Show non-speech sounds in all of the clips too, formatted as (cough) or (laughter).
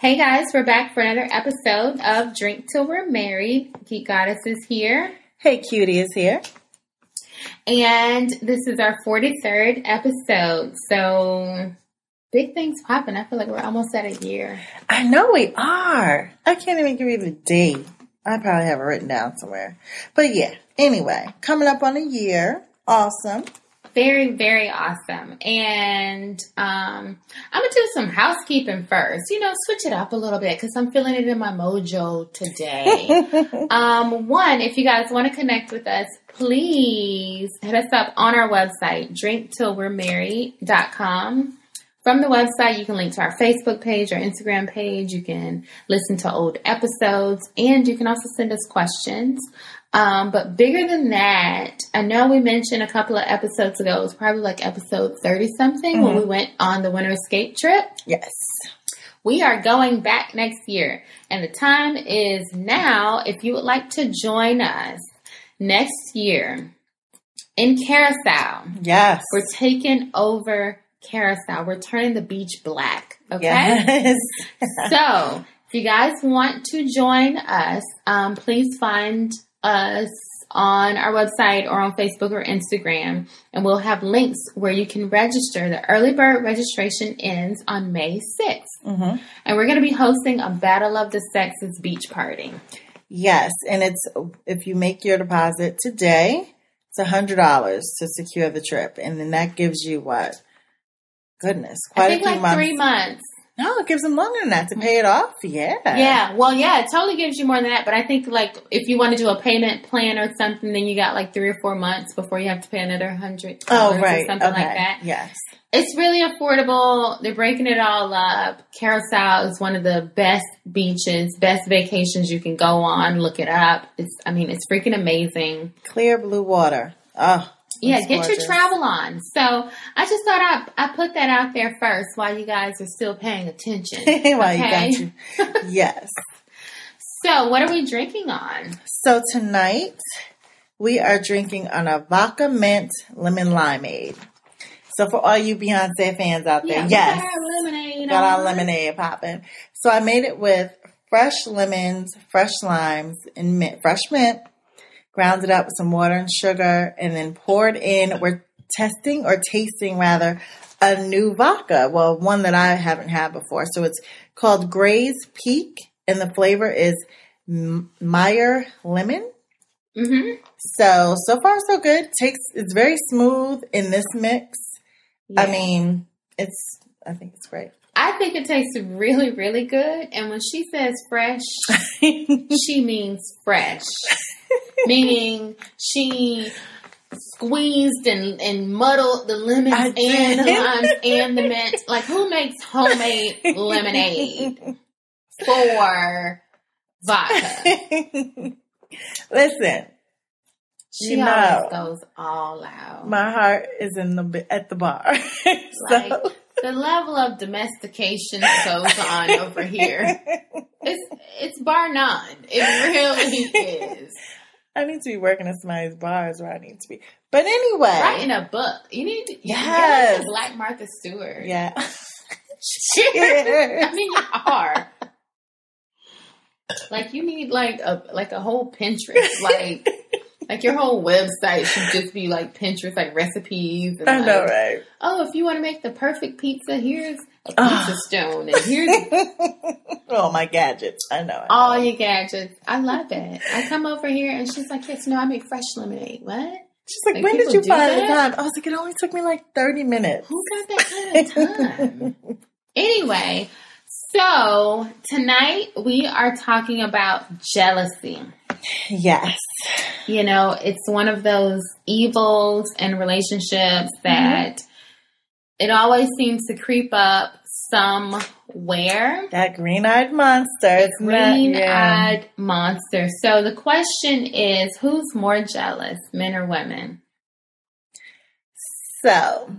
Hey guys, we're back for another episode of Drink Till We're Married. Geek Goddess is here. Hey, Cutie is here. And this is our 43rd episode. So big things popping. I feel like we're almost at a year. I know we are. I can't even give you the date. I probably have it written down somewhere. But yeah, anyway, coming up on a year. Awesome. Very, very awesome. And um, I'm going to do some housekeeping first. You know, switch it up a little bit because I'm feeling it in my mojo today. (laughs) um, one, if you guys want to connect with us, please hit us up on our website, drinktillwe'remarried.com. From the website, you can link to our Facebook page or Instagram page. You can listen to old episodes and you can also send us questions. Um, but bigger than that, I know we mentioned a couple of episodes ago, it was probably like episode 30 something mm-hmm. when we went on the winter escape trip. Yes. We are going back next year, and the time is now if you would like to join us next year in Curacao. Yes. We're taking over Curacao, We're turning the beach black. Okay. Yes. so if you guys want to join us, um, please find us on our website or on Facebook or Instagram, and we'll have links where you can register. The early bird registration ends on May 6th. Mm-hmm. And we're going to be hosting a Battle of the Sexes beach party. Yes, and it's if you make your deposit today, it's a hundred dollars to secure the trip, and then that gives you what? Goodness, quite a few like months. Three months. No, it gives them longer than that to pay it mm-hmm. off. Yeah. Yeah. Well, yeah, it totally gives you more than that. But I think like if you want to do a payment plan or something, then you got like three or four months before you have to pay another hundred. Oh, right. Or something okay. like that. Yes. It's really affordable. They're breaking it all up. Curacao is one of the best beaches, best vacations you can go on. Look it up. It's, I mean, it's freaking amazing. Clear blue water. Oh, yeah, get gorgeous. your travel on. So I just thought I I put that out there first while you guys are still paying attention. (laughs) while okay? you got you. (laughs) yes. So what are we drinking on? So tonight we are drinking on a vodka mint lemon limeade. So for all you Beyonce fans out there, yeah, yes, got our lemonade, got our lemonade popping. So I made it with fresh lemons, fresh limes, and mint, fresh mint ground it up with some water and sugar, and then poured in. We're testing or tasting rather a new vodka. Well, one that I haven't had before. So it's called Gray's Peak, and the flavor is Meyer lemon. Mm-hmm. So so far so good. Takes it's very smooth in this mix. Yeah. I mean, it's I think it's great. I think it tastes really, really good. And when she says fresh, (laughs) she means fresh meaning she squeezed and, and muddled the lemons and the limes and the mint. Like, who makes homemade lemonade for vodka? (laughs) Listen, she you always goes all out. My heart is in the at the bar. (laughs) like the level of domestication that goes on over here. It's it's bar none. It really is. I need to be working at somebody's bar bars where I need to be. But anyway, writing a book. You need to. Yes, Black Martha Stewart. Yeah. (laughs) I mean, you are. Like you need like a like a whole Pinterest, like like your whole website should just be like Pinterest, like recipes. And I like, know, right? Oh, if you want to make the perfect pizza, here's a ah. pizza stone, and here's all (laughs) oh, my gadgets. I know. I know. All your gadgets. I love it. I come over here, and she's like, "Yes, no, I make fresh lemonade." What? She's like, like "When did you find that? the time?" I was like, "It only took me like thirty minutes." Who got that kind of time? (laughs) anyway, so tonight we are talking about jealousy. Yes. You know, it's one of those evils and relationships that mm-hmm. it always seems to creep up somewhere. That green eyed monster. Green eyed yeah. monster. So the question is who's more jealous, men or women? So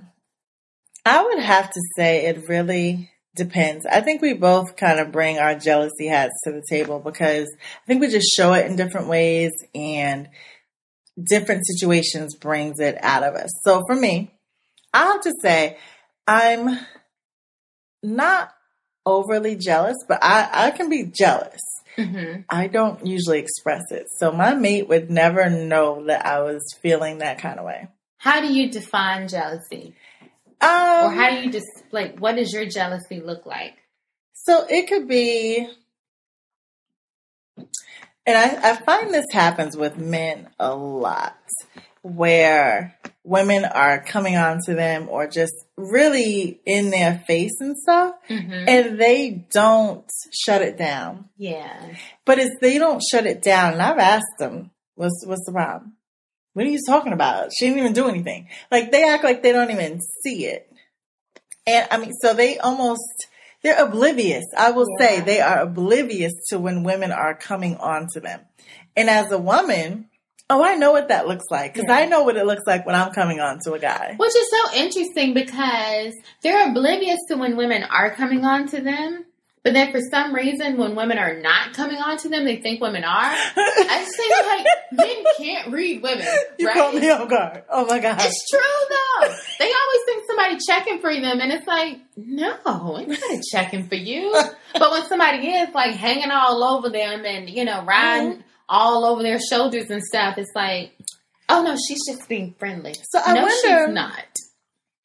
I would have to say it really depends. I think we both kind of bring our jealousy hats to the table because I think we just show it in different ways and different situations brings it out of us. So for me, I have to say I'm not overly jealous, but I, I can be jealous. Mm-hmm. I don't usually express it. So my mate would never know that I was feeling that kind of way. How do you define jealousy? Um, or how do you just like what does your jealousy look like? So it could be and I, I find this happens with men a lot where women are coming on to them or just really in their face and stuff mm-hmm. and they don't shut it down. Yeah. But it's they don't shut it down and I've asked them, what's what's the problem? What are you talking about? She didn't even do anything. Like they act like they don't even see it. And I mean, so they almost they're oblivious. I will yeah. say they are oblivious to when women are coming on to them. And as a woman, oh, I know what that looks like because yeah. I know what it looks like when I'm coming on to a guy. Which is so interesting because they're oblivious to when women are coming on to them. But then for some reason, when women are not coming on to them, they think women are. I just think like men can't read women. You right? caught me off guard. Oh my god, it's true though. they always think somebody checking for them, and it's like, no, ain't nobody checking for you. but when somebody is like hanging all over them and you know riding mm-hmm. all over their shoulders and stuff, it's like, oh no, she's just being friendly. So I no, wonder, she's not.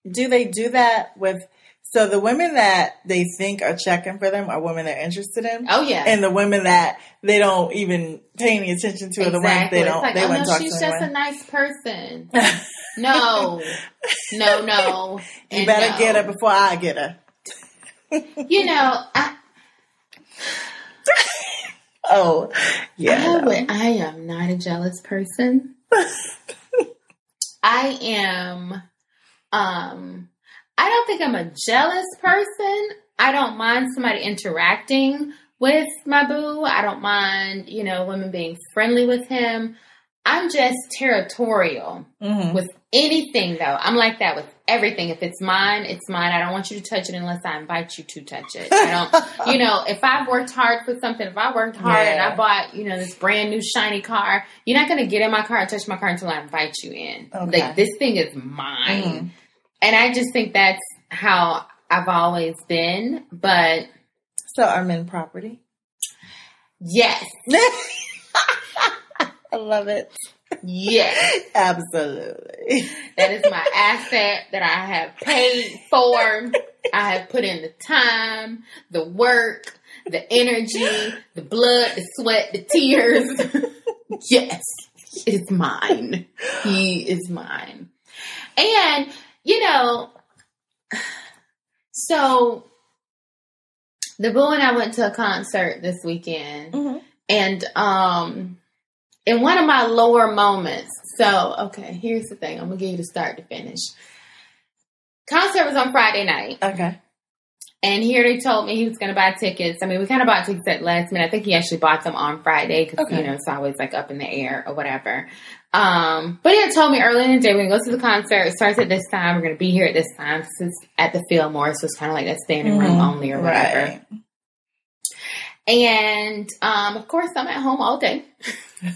Do they do that with? So the women that they think are checking for them are women they're interested in. Oh yeah, and the women that they don't even pay any attention to exactly. are the ones they don't. Like, they oh, no, talk she's to just a nice person. (laughs) no, no, no. You better no. get her before I get her. you know, I, (laughs) oh yeah. I, would, I am not a jealous person. (laughs) I am. Um I don't think I'm a jealous person. I don't mind somebody interacting with my boo. I don't mind, you know, women being friendly with him. I'm just territorial mm-hmm. with anything, though. I'm like that with everything. If it's mine, it's mine. I don't want you to touch it unless I invite you to touch it. I don't, (laughs) you know, if I've worked hard for something, if I worked hard yeah. and I bought, you know, this brand new shiny car, you're not going to get in my car and touch my car until I invite you in. Okay. Like, this thing is mine. Mm-hmm. And I just think that's how I've always been. But so are men property? Yes. (laughs) I love it. Yes. Absolutely. That is my asset that I have paid for. I have put in the time, the work, the energy, the blood, the sweat, the tears. yes, it's mine. He is mine. And you know, so the boo and I went to a concert this weekend, mm-hmm. and um, in one of my lower moments. So, okay, here's the thing. I'm gonna give you the start to finish. Concert was on Friday night. Okay. And here they told me he was going to buy tickets. I mean, we kind of bought tickets at last minute. I think he actually bought them on Friday because, okay. you know, it's always like up in the air or whatever. Um, but he had told me early in the day, we're to go to the concert. It starts at this time. We're to be here at this time. This is at the Fillmore. So it's kind of like that standing room mm-hmm. only or whatever. Right. And, um, of course, I'm at home all day. (laughs) but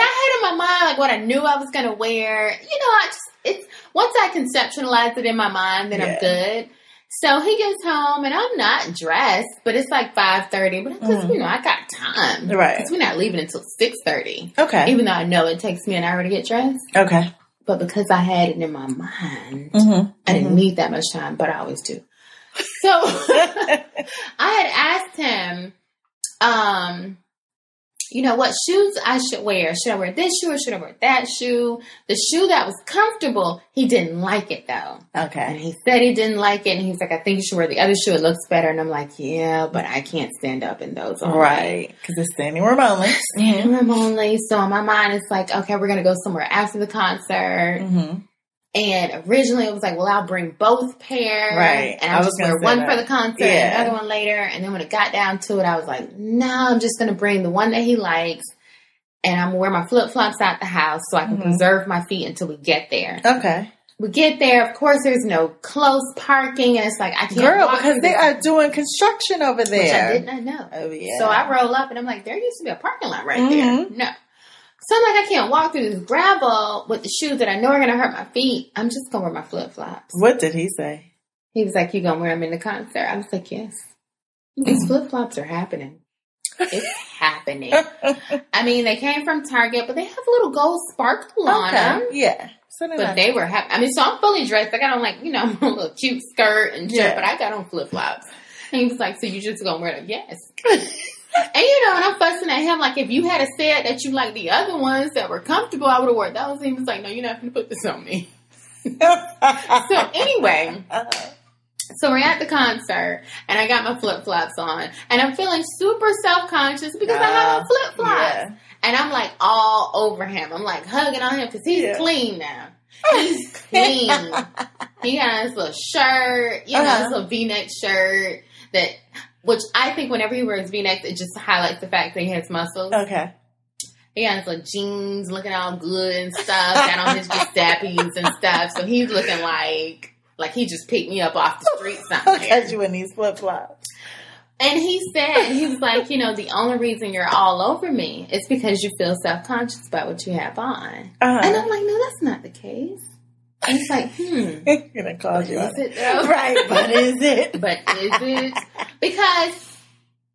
I had in my mind like what I knew I was to wear. You know, I just, it's, once I conceptualize it in my mind, then yeah. I'm good. So he gets home and I'm not dressed, but it's like five thirty. But because mm-hmm. you know I got time, right? Because we're not leaving until six thirty. Okay. Even though I know it takes me an hour to get dressed. Okay. But because I had it in my mind, mm-hmm. I didn't mm-hmm. need that much time, but I always do. So (laughs) I had asked him, um, you know, what shoes I should wear. Should I wear this shoe or should I wear that shoe? The shoe that was comfortable, he didn't like it though. Okay. And he said he didn't like it and he's like, I think you should wear the other shoe. It looks better. And I'm like, yeah, but I can't stand up in those. right. Because it's standing room only. Standing (laughs) room only. So in my mind, it's like, okay, we're going to go somewhere after the concert. Mm-hmm. And originally it was like, well, I'll bring both pairs. Right. And I'll just wear one that. for the concert yeah. and another one later. And then when it got down to it, I was like, no, I'm just going to bring the one that he likes. And I'm going to wear my flip flops out the house so I can mm-hmm. preserve my feet until we get there. Okay. We get there. Of course, there's no close parking. And it's like, I can't. Girl, because they are doing construction over there. Which I did not know. Oh, yeah. So I roll up and I'm like, there used to be a parking lot right mm-hmm. there. No. So I'm like, I can't walk through this gravel with the shoes that I know are going to hurt my feet. I'm just going to wear my flip flops. What did he say? He was like, "You gonna wear them in the concert?" I was like, "Yes." These mm-hmm. flip flops are happening. It's happening. (laughs) I mean, they came from Target, but they have a little gold sparkle on them. Yeah. So But not- they were happy. I mean, so I'm fully dressed. I got on like, you know, (laughs) a little cute skirt and shirt, Yeah. but I got on flip flops. And he was like, so you just gonna wear them? Yes. (laughs) and you know, and I'm fussing at him like, if you had said that you like the other ones that were comfortable, I would have worn those. And he was like, no, you're not gonna put this on me. (laughs) So anyway, so we're at the concert and I got my flip flops on and I'm feeling super self conscious because I have on flip flops. yeah. And I'm like all over him. I'm like hugging on him because he's Yeah. clean now. (laughs) He's clean. he his little shirt, you know, Uh-huh. his little V-neck shirt that, which I think whenever he wears V-necks, it just highlights the fact that he has muscles. Okay. He has little jeans looking all good and stuff, got on his Gestapes and stuff. So he's looking like, like he just picked me up off the street (laughs) somewhere. at you in these flip flops. And he said, he was like, you know, the only reason you're all over me is because you feel self conscious about what you have on. Uh-huh. And I'm like, no, that's not the case. He's like, hmm. (laughs) I'm gonna call you Is it. though? (laughs) Right, but (laughs) is it? But is it? Because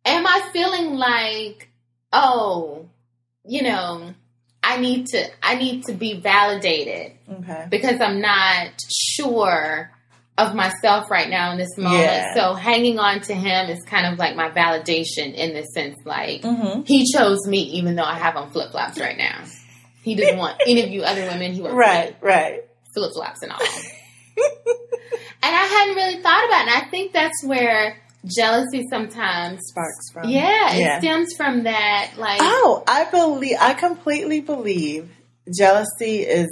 am I feeling like, oh, you know, I need to I need to be validated Okay. because I'm not sure of myself right now in this moment. Yeah. So hanging on to him is kind of like my validation in the sense like Mm-hmm. he chose me even though I have on flip flops right now. He didn't want any of you other women. He wants Right, right. Flip flops and all. and I hadn't really thought about it. And I think that's where jealousy sometimes Sparks from. Yeah, it Yeah. stems from that. Like, Oh, I believe, I completely believe jealousy is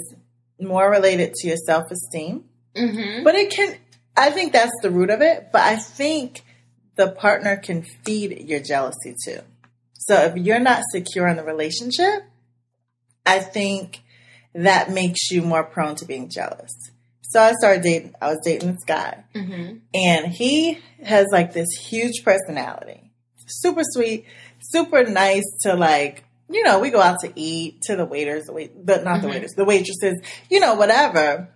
more related to your self esteem. mhm. But it can, I think that's the root of it. But I think the partner can feed your jealousy too. So if you're not secure in the relationship, I think that makes you more prone to being jealous. So I started dating, I was dating this guy Mhm. and he has like this huge personality. Super sweet, super nice to like, you know, we go out to eat to the waiters, the wait, the, not the Mhm. waiters, the waitresses, you know, whatever.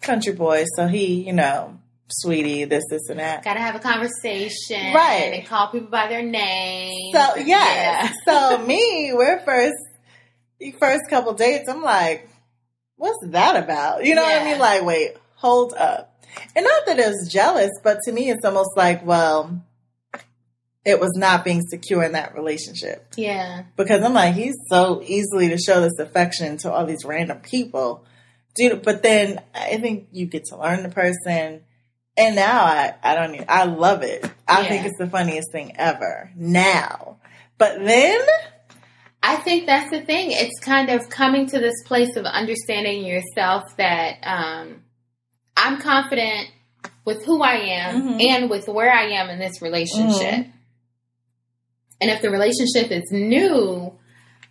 Country boy, so he, you know, sweetie, this, this, and that. Gotta have a conversation. Right. And call people by their name. So yes, so me, we're first, the first couple dates. I'm like, what's that about? You know what I mean? Like, wait, hold up. And not that it was jealous, but to me, it's almost like, well, it was not being secure in that relationship Yeah. because I'm like, he's so easily to show this affection to all these random people. Dude, but then I think you get to learn the person. And now I, I don't need, I love it. I Yeah. think it's the funniest thing ever now. But then, I think that's the thing. It's kind of coming to this place of understanding yourself that um, I'm confident with who I am Mhm. and with where I am in this relationship. Mhm. And if the relationship is new,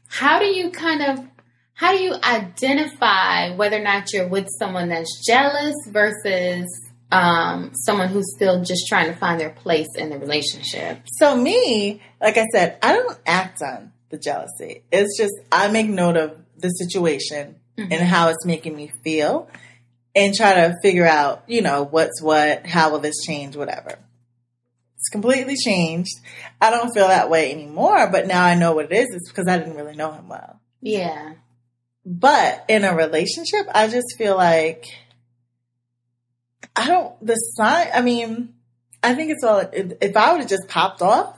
how do you kind of how do you identify whether or not you're with someone that's jealous versus um, someone who's still just trying to find their place in the relationship? so me, like I said, I don't act on the jealousy. It's just, I make note of the situation Mhm. and how it's making me feel and try to figure out, you know, what's what, how will this change, whatever. It's completely changed. I don't feel that way anymore, but now I know what it is. It's because I didn't really know him well. Yeah. But in a relationship, I just feel like I don't, the sign, I mean, I think it's all, if if I would have just popped off,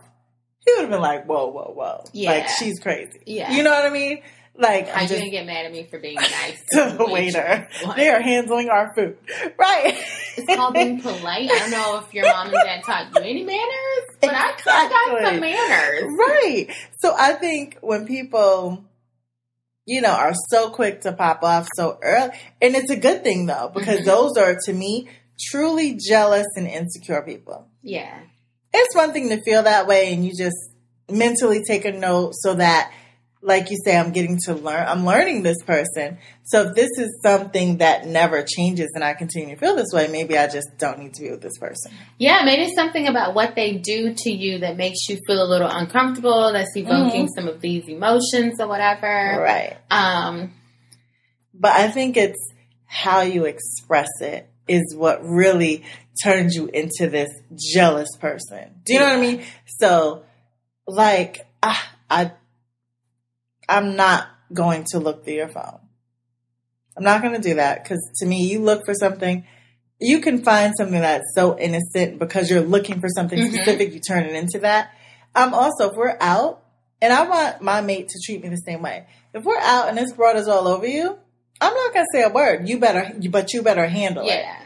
he would have been like, whoa, whoa, whoa. Yeah. Like, she's crazy. Yeah. You know what I mean? Like, I'm you just gonna get mad at me for being (laughs) nice to the waiter. What? They are handling our food. Right. It's called being polite. I don't know if your mom and dad taught you any manners, but I kind of got Exactly. some manners. right. So I think when people, you know, are so quick to pop off so early, and it's a good thing though, because Mhm. those are to me truly jealous and insecure people. Yeah. It's one thing to feel that way and you just mentally take a note so that like you say, I'm getting to learn, I'm learning this person. So if this is something that never changes and I continue to feel this way, maybe I just don't need to be with this person. Yeah, maybe it's something about what they do to you that makes you feel a little uncomfortable, that's evoking some of these emotions or whatever. Right. Um, But I think it's how you express it is what really turns you into this jealous person. Do you know what I mean? So, like, I, I, I'm not going to look through your phone. I'm not going to do that because to me, you look for something, you can find something that's so innocent because you're looking for something mm-hmm. specific, you turn it into that. I'm um, also, if we're out, and I want my mate to treat me the same way. If we're out and this broad is all over you, I'm not gonna say a word. You better, but you better handle yeah. it. Yeah.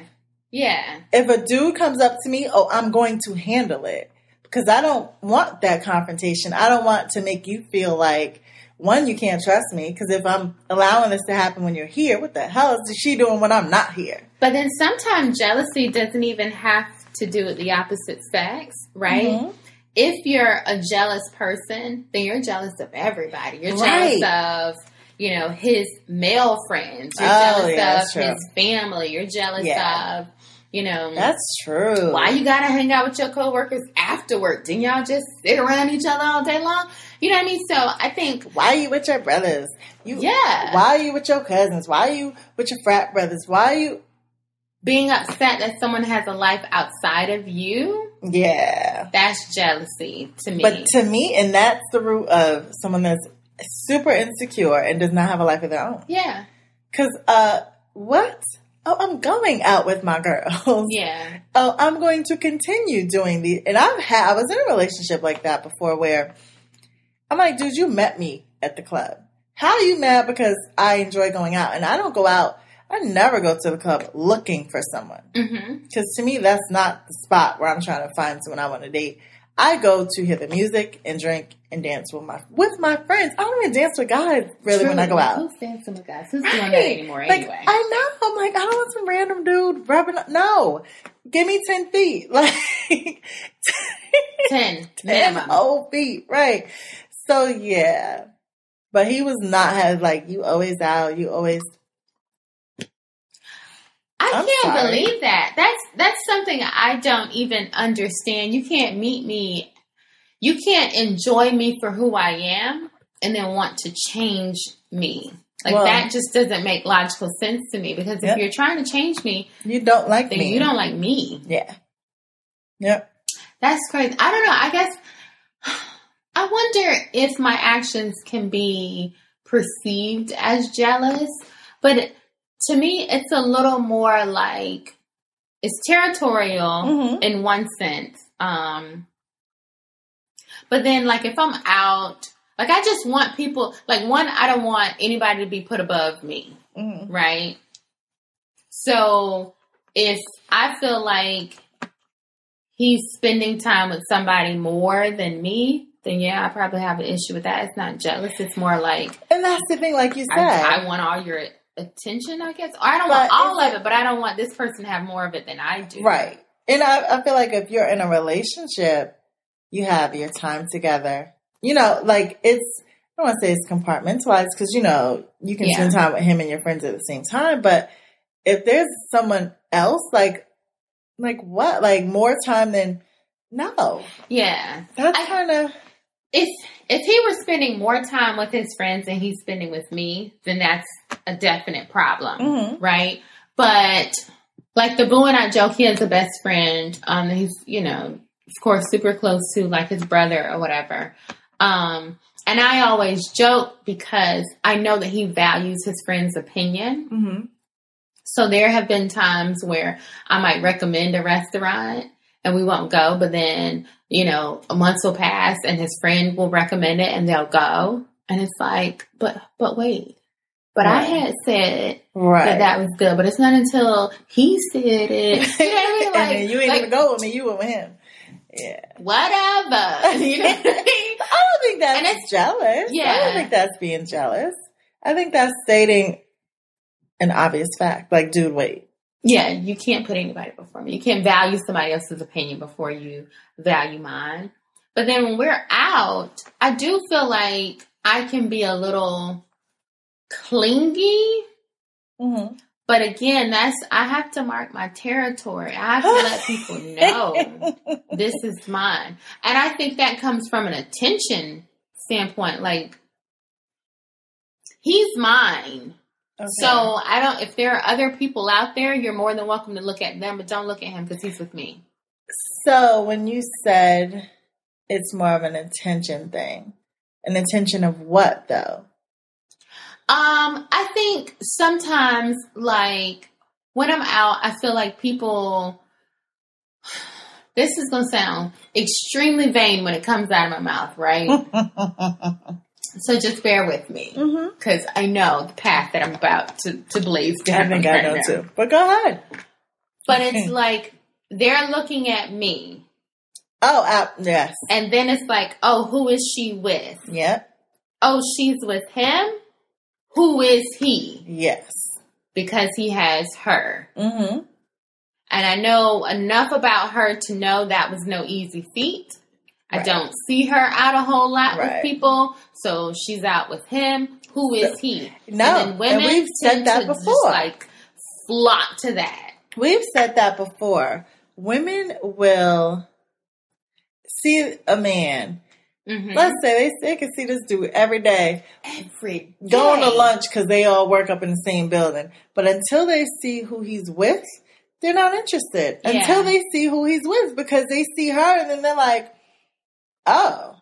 Yeah. If a dude comes up to me, oh, I'm going to handle it because I don't want that confrontation. I don't want to make you feel like one, you can't trust me because if I'm allowing this to happen when you're here, what the hell is she doing when I'm not here? But then sometimes jealousy doesn't even have to do with the opposite sex, right? Mm-hmm. If you're a jealous person, then you're jealous of everybody. You're jealous of you know, his male friends. You're oh, jealous yeah, of his family. You're jealous yeah. of, you know. That's true. Why you gotta hang out with your coworkers after work? Didn't y'all just sit around each other all day long? You know what I mean? So I think. Why are you with your brothers? You, yeah. Why are you with your cousins? Why are you with your frat brothers? Why are you. Being upset that someone has a life outside of you. Yeah. That's jealousy to me. But to me, and that's the root of someone that's super insecure and does not have a life of their own. Yeah. Cause, uh, what? Oh, I'm going out with my girls. Yeah. Oh, I'm going to continue doing the, and I've had, I was in a relationship like that before where I'm like, dude, you met me at the club. How are you mad because I enjoy going out and I don't go out. I never go to the club looking for someone. Because mm-hmm. to me, that's not the spot where I'm trying to find someone I want to date. I go to hear the music and drink and dance with my with my friends. I don't even dance with guys really True. when I go out. Who's dancing with guys? Who's doing that anymore like, anyway? I know. I'm like, I don't want some random dude rubbing. Up. No, give me ten feet, (laughs) like ten, (laughs) ten whole feet, right? So yeah, but he was not had like you always out. You always I I'm can't sorry. believe that. That's that's something I don't even understand. You can't meet me. You can't enjoy me for who I am and then want to change me. Like well, that just doesn't make logical sense to me because yep. if you're trying to change me, you don't like then me. You don't like me. Yeah. Yep. That's crazy. I don't know. I guess (sighs) I wonder if my actions can be perceived as jealous, but to me, it's a little more like it's territorial mm-hmm. in one sense. Um, but then, like, if I'm out, like, I just want people, like, one, I don't want anybody to be put above me, mm-hmm. right? So if I feel like he's spending time with somebody more than me, then yeah, I probably have an issue with that. It's not jealous. It's more like, and that's the thing, like you said, I, I want all your attention, I guess. I don't but want all of it, but I don't want this person to have more of it than I do. Right. And I, I feel like if you're in a relationship, you have your time together. You know, like it's, I don't want to say it's compartmentalized because, you know, you can yeah. spend time with him and your friends at the same time. But if there's someone else, like, like what? Like more time than, no. Yeah. That's kind of. If if he was spending more time with his friends than he's spending with me, then that's a definite problem, mm-hmm. right? But like the Boo and I joke, he has a best friend. Um, he's you know, of course, super close to like his brother or whatever. Um, and I always joke because I know that he values his friend's opinion. Mm-hmm. So there have been times where I might recommend a restaurant and we won't go, but then, you know, months will pass and his friend will recommend it and they'll go. And it's like, but, but wait, but right. I had said right. that that was good, but it's not until he said it. (laughs) You know what I mean? (laughs) Like, and you ain't like, even go with me, you went with him. Yeah. Whatever. (laughs) You know what I mean? I don't think that's and jealous. Yeah. I don't think that's being jealous. I think that's stating an obvious fact. Like, dude, wait. Yeah, you can't put anybody before me. You can't value somebody else's opinion before you value mine. But then when we're out, I do feel like I can be a little clingy. Mm-hmm. But again, that's I have to mark my territory. I have to let (laughs) people know this is mine. And I think that comes from an attention standpoint. Like he's mine. Okay. So I don't. If there are other people out there, you're more than welcome to look at them, but don't look at him because he's with me. So when you said it's more of an attention thing, an intention of what though? Um, I think sometimes like when I'm out, I feel like people. (sighs) This is going to sound extremely vain when it comes out of my mouth, right? (laughs) so just bear with me because mm-hmm. I know the path that I'm about to, to blaze down. I think right I know now. too, but go ahead. But it's like they're looking at me. Oh, uh, yes. And then it's like, oh, who is she with? Yep. Oh, she's with him. Who is he? Yes. Because he has her. Mm-hmm. And I know enough about her to know that was no easy feat. Right. I don't see her out a whole lot right. with people, so she's out with him. Who is he? No, and women and we've said that before. Just, like flock to that. We've said that before. Women will see a man Mm-hmm. Let's say they, they can see this dude every day. Every day. Going to lunch because they all work up in the same building. But until they see who he's with, they're not interested. Yeah. Until they see who he's with because they see her and then they're like, oh,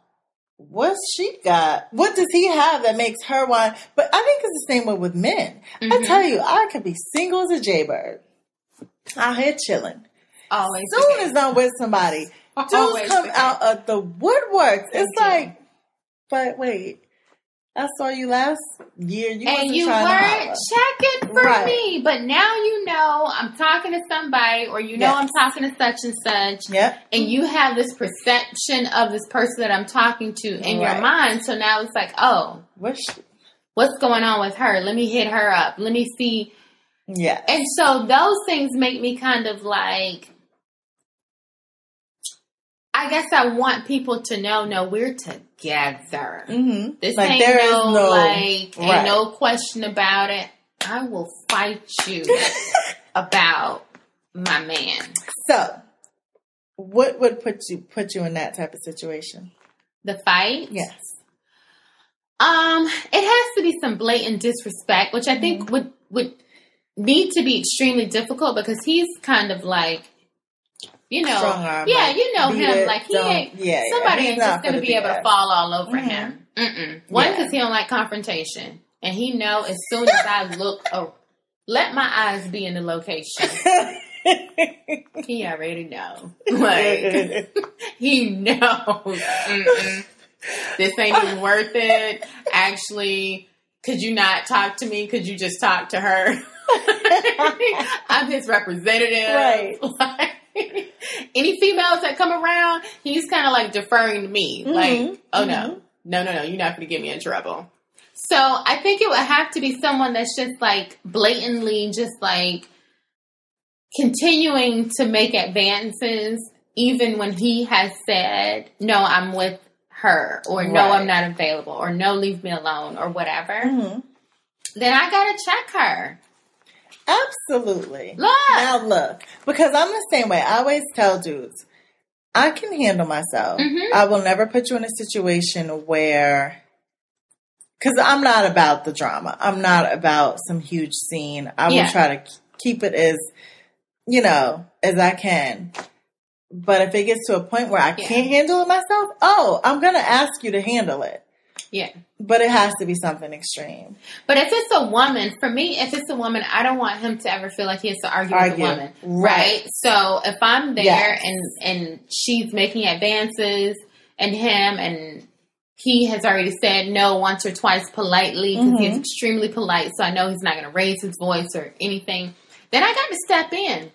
what's she got? What does he have that makes her want? But I think it's the same way with men. Mm-hmm. I tell you, I could be single as a jaybird. Out here chilling. Always. Soon as I'm with somebody, Dudes come out of the woodworks. Thank it's you. like, but wait, I saw you last year. You and you weren't checking for right. me, but now you know I'm talking to somebody, or you know yes. I'm talking to such and such. Yep. And you have this perception of this person that I'm talking to in right. your mind. So now it's like, oh, what's what's going on with her? Let me hit her up. Let me see. Yeah. And so those things make me kind of like I guess I want people to know, no, we're together. Mm-hmm. This like, ain't no, no, like, right. ain't no question about it. I will fight you (laughs) about my man. So, what would put you put you in that type of situation? The fight? Yes. Um, it has to be some blatant disrespect, which I think mm-hmm. would would need to be extremely difficult because he's kind of like you know, arm, yeah, like, you know him. It, like he ain't. Yeah, somebody ain't just gonna be able to fall all over mm-hmm. him. Mm-mm. One because yeah. he don't like confrontation, and he know as soon as I (laughs) look, oh, let my eyes be in the location. (laughs) he already know. (laughs) Like he knows. Mm-mm. This ain't even worth it. Actually, could you not talk to me? Could you just talk to her? I'm his representative. Right. Like, (laughs) any females that come around, he's kind of like deferring to me. Mm-hmm. Like, oh mm-hmm. no, no, no, no, you're not going to get me in trouble. So I think it would have to be someone that's just like blatantly just like continuing to make advances, even when he has said, no, I'm with her, or right. no, I'm not available, or no, leave me alone, or whatever. Mm-hmm. Then I got to check her. Absolutely. Look. Now look, because I'm the same way. I always tell dudes, I can handle myself. Mm-hmm. I will never put you in a situation where, because I'm not about the drama. I'm not about some huge scene. I yeah. will try to keep it as, you know, as I can. But if it gets to a point where I yeah. can't handle it myself, oh, I'm going to ask you to handle it. Yeah. But it has to be something extreme. But if it's a woman, for me, if it's a woman, I don't want him to ever feel like he has to argue, argue. with a woman. Right. right. So if I'm there yes. and and she's making advances and him and he has already said no once or twice politely because mm-hmm. he's extremely polite, so I know he's not going to raise his voice or anything. Then I got to step in.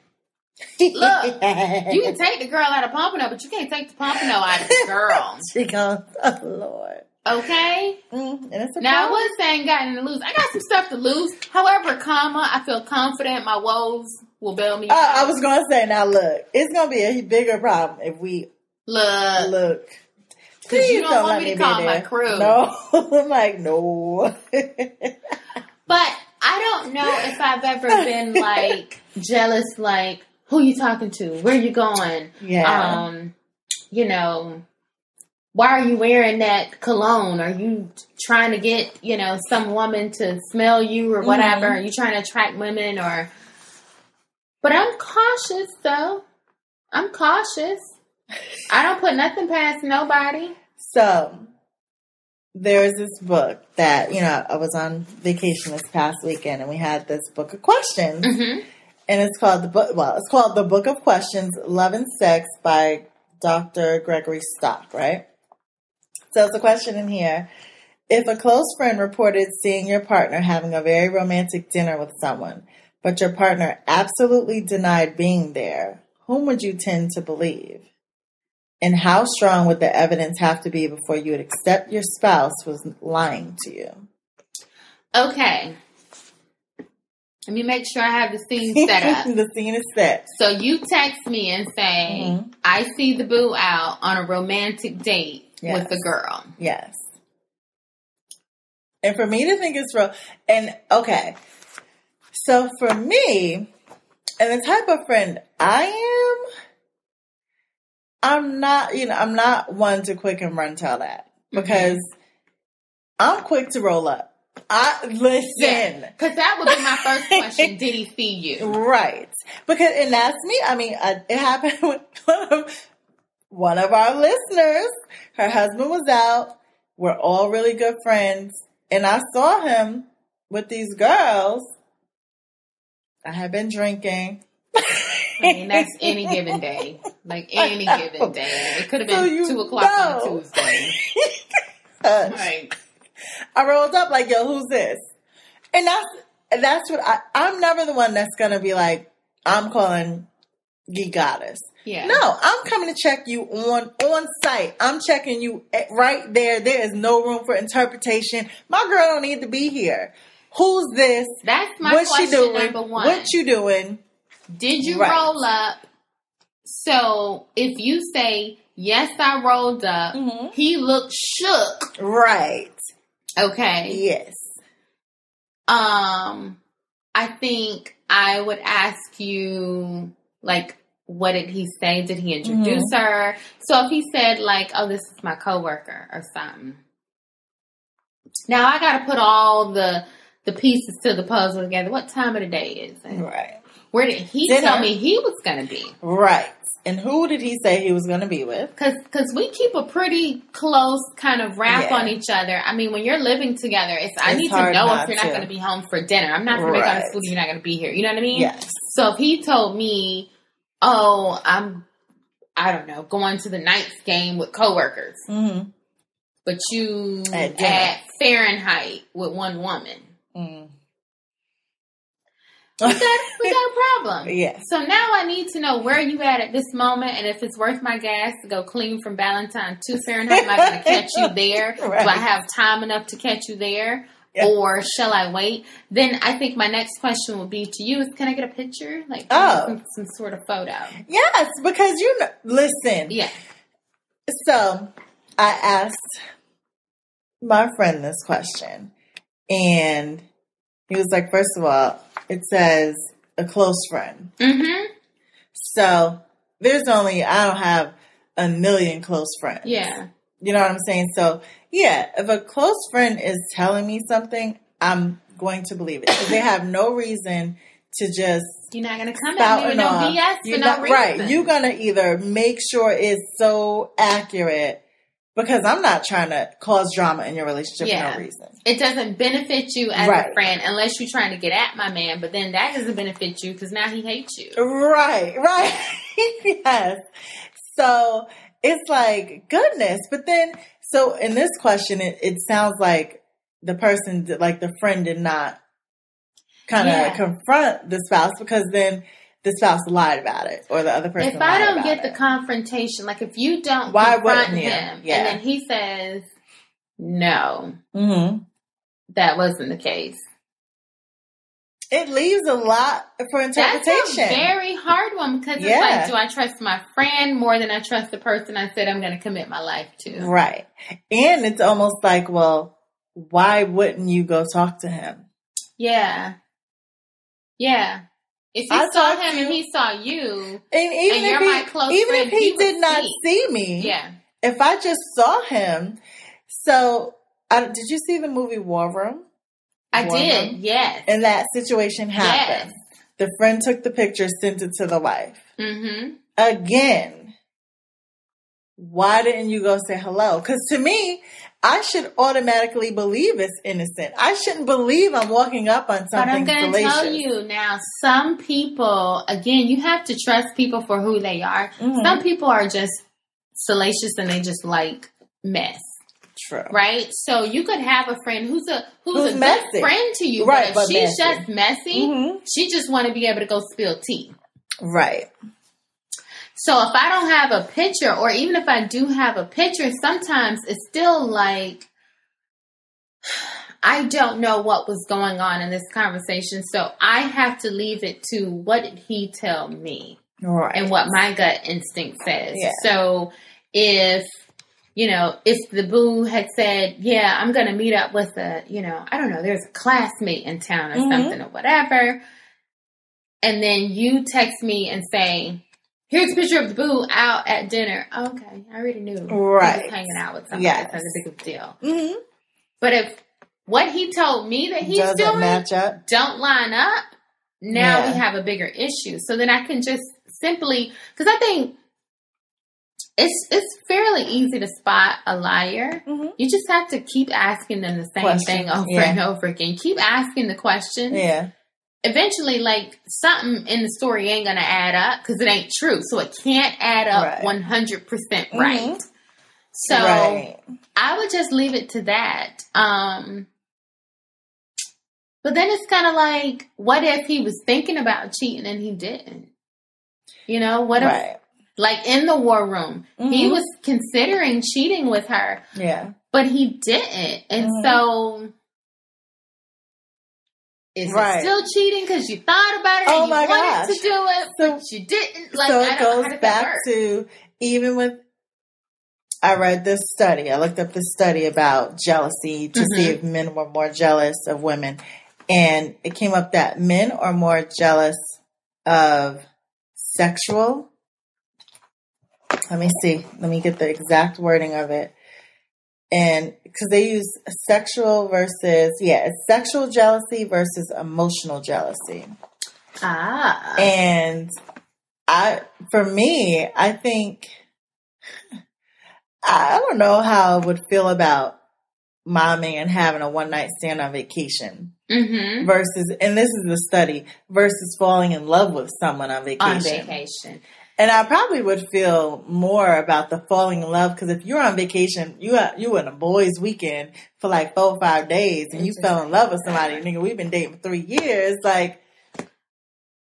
Look, (laughs) you can take the girl out of Pompano, but you can't take the Pompano out of the (laughs) girl. she goes, oh Lord. Okay. Mm, now I was saying gotten to lose. I got some stuff to lose. However, comma, I feel confident my woes will bail me. Uh, I was going to say, now look, it's going to be a bigger problem if we look. Look. Because you don't, don't want me to call my crew. No, (laughs) I'm like, no. (laughs) but I don't know if I've ever been like (laughs) jealous, like, who you talking to? Where you going? Yeah. Um, you know, why are you wearing that cologne? Are you trying to get, you know, some woman to smell you or whatever? Mhm. Are you trying to attract women or But I'm cautious though. I'm cautious. I don't put nothing past nobody. So there's this book that, you know, I was on vacation this past weekend and we had this book of questions. hmm And it's called the book well, it's called The Book of Questions, Love and Sex by Dr. Gregory Stock, right? So it's a question in here. If a close friend reported seeing your partner having a very romantic dinner with someone, but your partner absolutely denied being there, whom would you tend to believe? And how strong would the evidence have to be before you would accept your spouse was lying to you? Okay. Let me make sure I have the scene (laughs) set up. the scene is set. So you text me and say, Mhm. I see the boo out on a romantic date Yes. with the girl. Yes. And for me to think it's real, and okay, so for me, and the type of friend I am, I'm not, you know, I'm not one to quick and run tell that mm-hmm. because I'm quick to roll up. I listen. Because that would be my first question. (laughs) Did he feed you? Right. Because, and that's me. I mean, I, it happened (laughs) with one of, one of our listeners. Her husband was out. We're all really good friends. And I saw him with these girls. I had been drinking. I mean, that's any given day. Like (laughs) any given day. It could have been you 2 o'clock on know. a Tuesday. (laughs) Like, I rolled up like, yo, who's this? And that's that's what I, I'm never the one that's gonna be like, I'm calling Geek Goddess. Yeah. No, I'm coming to check you on on site. I'm checking you right there. There is no room for interpretation. My girl don't need to be here. Who's this? That's my What's she question doing? number one. What you doing? Did you Right. roll up? So if you say, yes, I rolled up, Mhm. he looked shook. Right. Okay. Yes. Um, I think I would ask you, like, what did he say? Did he introduce Mm-hmm. her? So if he said, like, oh, this is my coworker or something. Now I got to put all the the pieces to the puzzle together. What time of the day is it? Right. Where did he Dinner. tell me he was going to be? Right. And who did he say he was going to be with? Cause, cause we keep a pretty close kind of wrap Yeah. on each other. I mean, when you're living together, it's I need to know if you're not going to be home for dinner. I'm not going to make all Right. this food. and You're not going to be here. You know what I mean? Yes. So if he told me, "Oh, I'm, I don't know, going to the Knights game with coworkers," Mm-hmm. but you At at Fahrenheit with one woman, Mm. we got we got a problem. (laughs) Yes. So now I need to know where you at at this moment, and if it's worth my gas to go clean from Ballantyne to Fahrenheit. Am I going to catch you (laughs) there? Do I have time enough to catch you there? Yeah. Or shall I wait? Then I think my next question would be to you: Is can I get a picture, like Oh. some, some sort of photo? Yes, because you know, listen. Yeah. So I asked my friend this question, and he was like, first of all, it says a close friend. Mm-hmm. So there's only, I don't have a million close friends. Yeah. You know what I'm saying? So, yeah, if a close friend is telling me something, I'm going to believe it because they have no reason to just You're not going to come at me with no off. BS for You're no not- reason. Right. You're going to either make sure it's so accurate because I'm not trying to cause drama in your relationship Yeah. for no reason. it doesn't benefit you as Right. a friend unless you're trying to get at my man. But then that doesn't benefit you because now he hates you. Right, (laughs) right. yes. So it's like, goodness. But then, so in this question, it, it sounds like the person, did- like the friend did not kind of Yeah. confront the spouse because then the spouse lied about it or the other person if I don't get the confrontation, like if you don't Why confront wouldn't him, Yeah. and then he says, "No, Mhm. that wasn't the case." It leaves a lot for interpretation. That's a very hard one because it's Yeah. like, do I trust my friend more than I trust the person I said I'm going to commit my life to? right. And it's almost like, well, why wouldn't you go talk to him? Yeah, yeah. If you I saw him and he saw you, And even And you're if my he, close even friend, if he he did not see. see me, yeah, if I just saw him, so did you see the movie War Room? I did, Room? yes. And that situation happened. Yes. The friend took the picture, sent it to the wife. Mm-hmm. Again, why didn't you go say hello? Because to me, I should automatically believe it's innocent. I shouldn't believe I'm walking up on something. But I'm going to tell you now, some people, again, you have to trust people for who they are. Mm-hmm. Some people are just salacious and they just like mess. True. Right? So you could have a friend who's a who's, who's a messy. good friend to you, right, but but she's messy. just messy, mm-hmm. she just want to be able to go spill tea. Right. So if I don't have a picture, or even if I do have a picture, sometimes it's still like I don't know what was going on in this conversation. So I have to leave it to what did he tell me? Right. And what my gut instinct says. Yeah. So if you know, if the boo had said, "Yeah, I'm going to meet up with a, you know, I don't know, there's a classmate in town or mm-hmm. something or whatever," and then you text me and say, Here's a picture of the boo out at dinner. okay, I already knew. Right. Hanging out with somebody. Yes. That's a big deal. Mm-hmm. But if what he told me that he's Doesn't doing match up. don't line up, now yeah. we have a bigger issue. So then I can just simply, because I think it's it's fairly easy to spot a liar. Mm-hmm. You just have to keep asking them the same question. thing over yeah. and over again. Keep asking the question. Yeah eventually like something in the story ain't gonna add up because it ain't true so it can't add up 100% mm-hmm. right mm-hmm. so right. i would just leave it to that um but then it's kind of like what if he was thinking about cheating and he didn't you know what right. if like in the war room mm-hmm. he was considering cheating with her yeah but he didn't and mm-hmm. so is right. it still cheating because you thought about it oh and you wanted gosh. to do it, so, but you didn't? Like, so it goes back to even with. I read this study. I looked up this study about jealousy to mm-hmm. see if men were more jealous of women, and it came up that men are more jealous of sexual. Let me see. Let me get the exact wording of it. And because they use sexual versus yeah it's sexual jealousy versus emotional jealousy. Ah. And i for me i think i don't know how i would feel about momming and having a one night stand on vacation mm-hmm. versus and this is the study versus falling in love with someone on vacation. on vacation and I probably would feel more about the falling in love because if you're on vacation, you are, you in a boys' weekend for like four or five days, and you mm-hmm. fell in love with somebody, nigga. We've been dating for three years, like.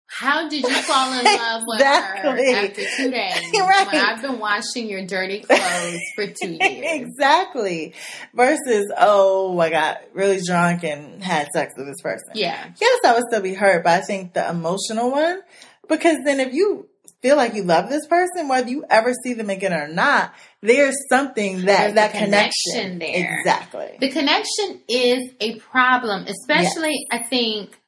How did you fall in love (laughs) with exactly. her after two days? (laughs) right. When I've been washing your dirty clothes for two (laughs) years. exactly. Versus, oh, I got really drunk and had sex with this person. Yeah. Yes, I would still be hurt, but I think the emotional one, because then if you feel like you love this person, whether you ever see them again or not, there's something that there's that connection, connection, there. Exactly. The connection is a problem, especially yes. I think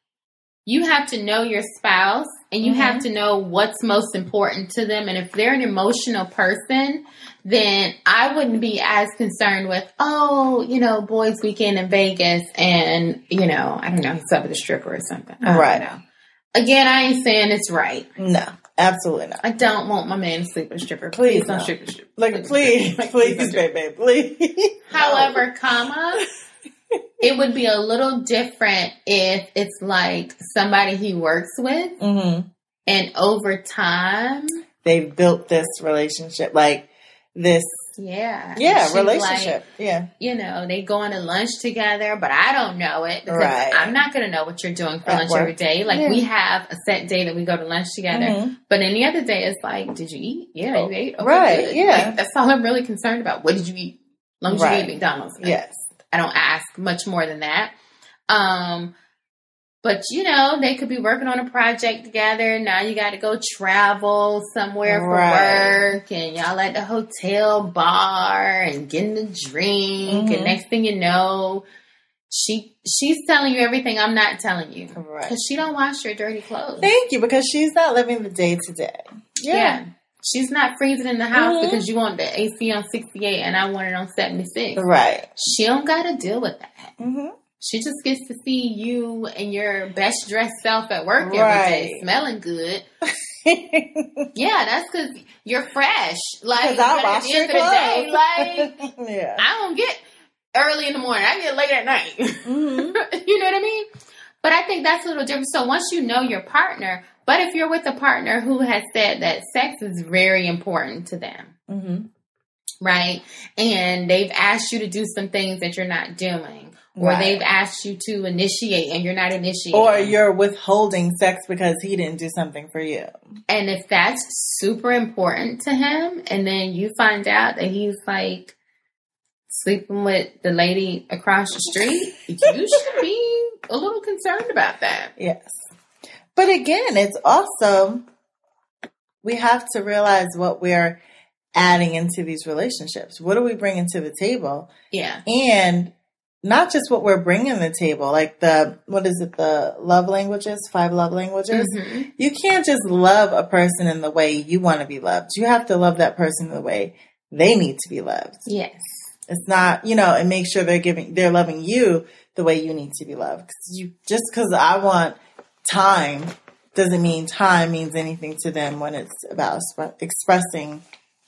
you have to know your spouse and you mm-hmm. have to know what's most important to them. And if they're an emotional person, then I wouldn't be as concerned with, oh, you know, boys weekend in Vegas and, you know, I don't know, he's up with a stripper or something. right. Again, I ain't saying it's right. No. Absolutely not. I don't want my man to sleep with a stripper. Please, please don't sleep with a stripper. Like, please, (laughs) please, please, baby, (laughs) please. However, comma, (laughs) it would be a little different if it's like somebody he works with, mm-hmm. and over time they've built this relationship. Like this yeah yeah relationship like, yeah you know they go on a lunch together but i don't know it because right. i'm not going to know what you're doing for At lunch work. every day like yeah. we have a set day that we go to lunch together mm-hmm. but any other day it's like did you eat yeah you ate okay, right good. yeah like, that's all i'm really concerned about what did you eat long as right. you eat mcdonald's yes i don't ask much more than that um but you know, they could be working on a project together. Now you got to go travel somewhere for right. work, and y'all at the hotel bar and getting a drink. Mm-hmm. And next thing you know, she she's telling you everything I'm not telling you because she don't wash your dirty clothes. Thank you, because she's not living the day to day. Yeah. She's not freezing in the house mm-hmm. because you want the AC on 68 and I want it on 76. Right. She don't got to deal with that. Mm-hmm. She just gets to see you and your best dressed self at work every right. day, smelling good. (laughs) yeah, that's because you're fresh. Like at the end of the day, like (laughs) yeah. I don't get early in the morning. I get late at night. Mm-hmm. (laughs) you know what I mean? But I think that's a little different. So once you know your partner, but if you're with a partner who has said that sex is very important to them, mm-hmm. right? And they've asked you to do some things that you're not doing, or right. they've asked you to initiate and you're not initiating. Or you're withholding sex because he didn't do something for you. And if that's super important to him, and then you find out that he's like sleeping with the lady across the street, you should be a little concerned about that. Yes. But again, it's also, we have to realize what we're adding into these relationships. What are we bringing to the table? Yeah. And not just what we're bringing to the table, like the, what is it, the love languages, five love languages. Mm-hmm. You can't just love a person in the way you want to be loved. You have to love that person in the way they need to be loved. Yes. It's not, you know, and make sure they're giving, they're loving you the way you need to be loved. Cause you, just cause I want time doesn't mean time means anything to them when it's about expressing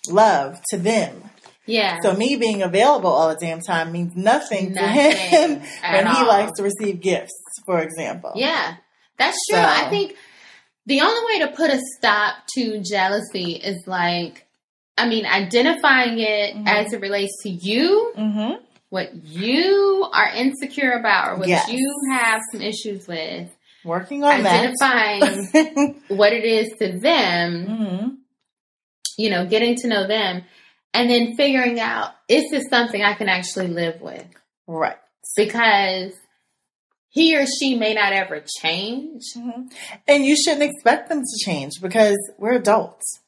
love to them. Yeah. So me being available all the damn time means nothing, nothing to him (laughs) when he likes to receive gifts, for example. Yeah. That's true. So, I think the only way to put a stop to jealousy is like, I mean, identifying it mm-hmm. as it relates to you, mm-hmm. what you are insecure about, or what yes. you have some issues with. Working on identifying that. (laughs) what it is to them, mm-hmm. you know, getting to know them and then figuring out is this something I can actually live with? Right. Because he or she may not ever change. Mm-hmm. And you shouldn't expect them to change because we're adults.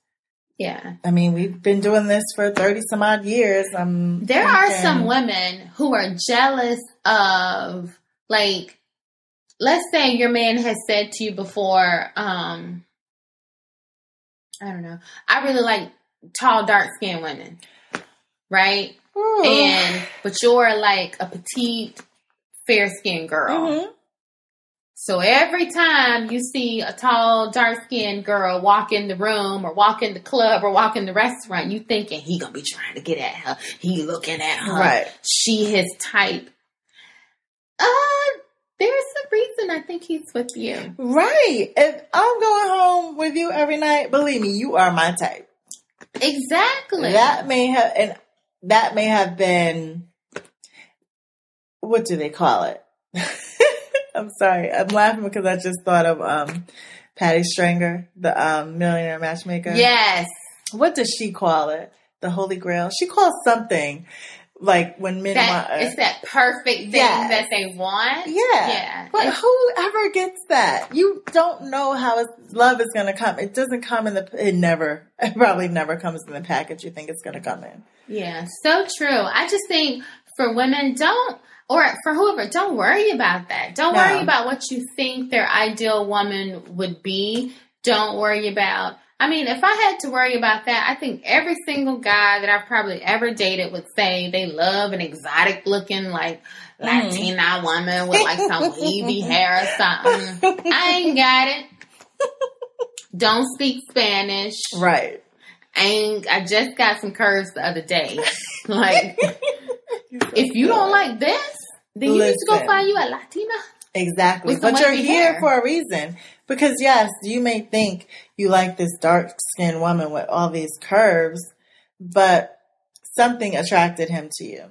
Yeah. I mean, we've been doing this for 30 some odd years. I'm there thinking... are some women who are jealous of, like, let's say your man has said to you before, um, I don't know, I really like tall, dark skinned women, right? Ooh. And but you're like a petite, fair skinned girl. Mm-hmm. So every time you see a tall, dark skinned girl walk in the room or walk in the club or walk in the restaurant, you thinking he gonna be trying to get at her. He looking at her. Right. She his type. Uh, there's a reason I think he's with you. Right. If I'm going home with you every night, believe me, you are my type. Exactly. That may have, and that may have been, what do they call it? (laughs) I'm sorry. I'm laughing because I just thought of um, Patti Stanger, the um, millionaire matchmaker. Yes. What does she call it? The Holy Grail. She calls something like when men that, want, it's that perfect thing that they want. Yeah, yeah. But it's, whoever gets that, you don't know how love is going to come. It doesn't come in the. It never. (laughs) It probably never comes in the package you think it's going to come in. Yeah, so true. I just think for women, don't or for whoever, don't worry about that. Don't no. worry about what you think their ideal woman would be. Don't worry about I mean, if I had to worry about that, I think every single guy that I've probably ever dated would say they love an exotic looking, like mm. Latina woman with like some (laughs) wavy hair or something. I ain't got it. Don't speak Spanish. Right. I ain't, I just got some curves the other day. (laughs) like, if you don't like this, then you Listen. need to go find you a Latina. Exactly. But you're here hair. for a reason. Because yes, you may think you like this dark skinned woman with all these curves, but something attracted him to you.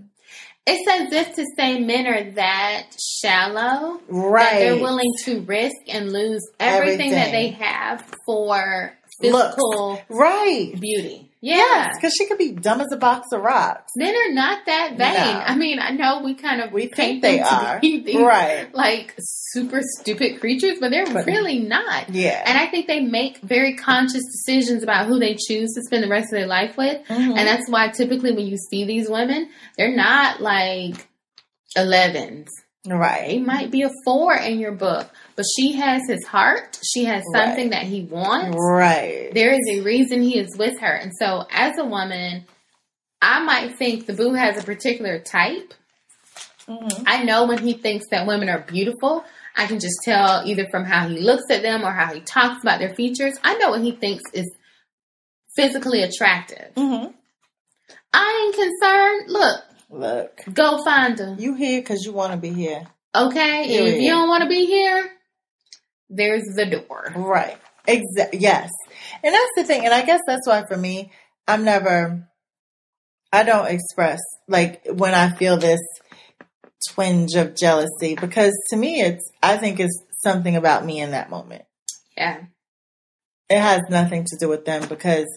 It's as if to say men are that shallow, right? That they're willing to risk and lose everything, everything. that they have for physical Looks. right beauty. Yeah, because yes, she could be dumb as a box of rocks. Men are not that vain. No. I mean, I know we kind of we think they are (laughs) these, right, like super stupid creatures, but they're but, really not. Yeah, and I think they make very conscious decisions about who they choose to spend the rest of their life with, mm-hmm. and that's why typically when you see these women, they're not like 11s. Right. He might be a four in your book, but she has his heart. She has something Right. that he wants. Right. There is a reason he is with her. And so, as a woman, I might think the boo has a particular type. Mhm. I know when he thinks that women are beautiful. I can just tell either from how he looks at them or how he talks about their features. I know what he thinks is physically attractive. Mhm. I ain't concerned. Look, Look, go find him. you here because you want to be here. Okay? And if you don't want to be here, there's the door. Right. Exactly. Yes. And that's the thing. And I guess that's why for me, I'm never, I don't express like when I feel this twinge of jealousy because to me, it's, I think it's something about me in that moment. Yeah. It has nothing to do with them because,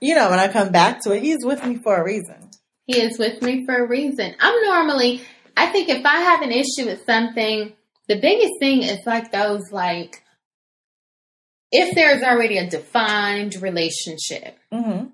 you know, when I come back to it, he's with me for a reason. He is with me for a reason. I'm normally, I think if I have an issue with something, the biggest thing is like those, like, if there's already a defined relationship, Mm-hmm.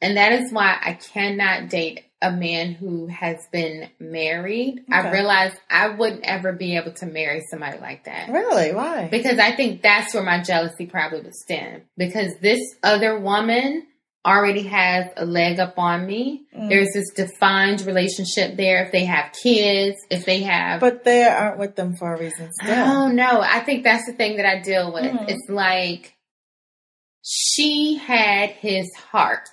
and that is why I cannot date a man who has been married. I Okay. realize I wouldn't ever be able to marry somebody like that. Really? Why? Because I think that's where my jealousy probably would stem. Because this other woman already has a leg up on me. Mm. There's this defined relationship there. If they have kids, if they have. But they aren't with them for a reason I still. don't know. I think that's the thing that I deal with. Mhm. It's like she had his heart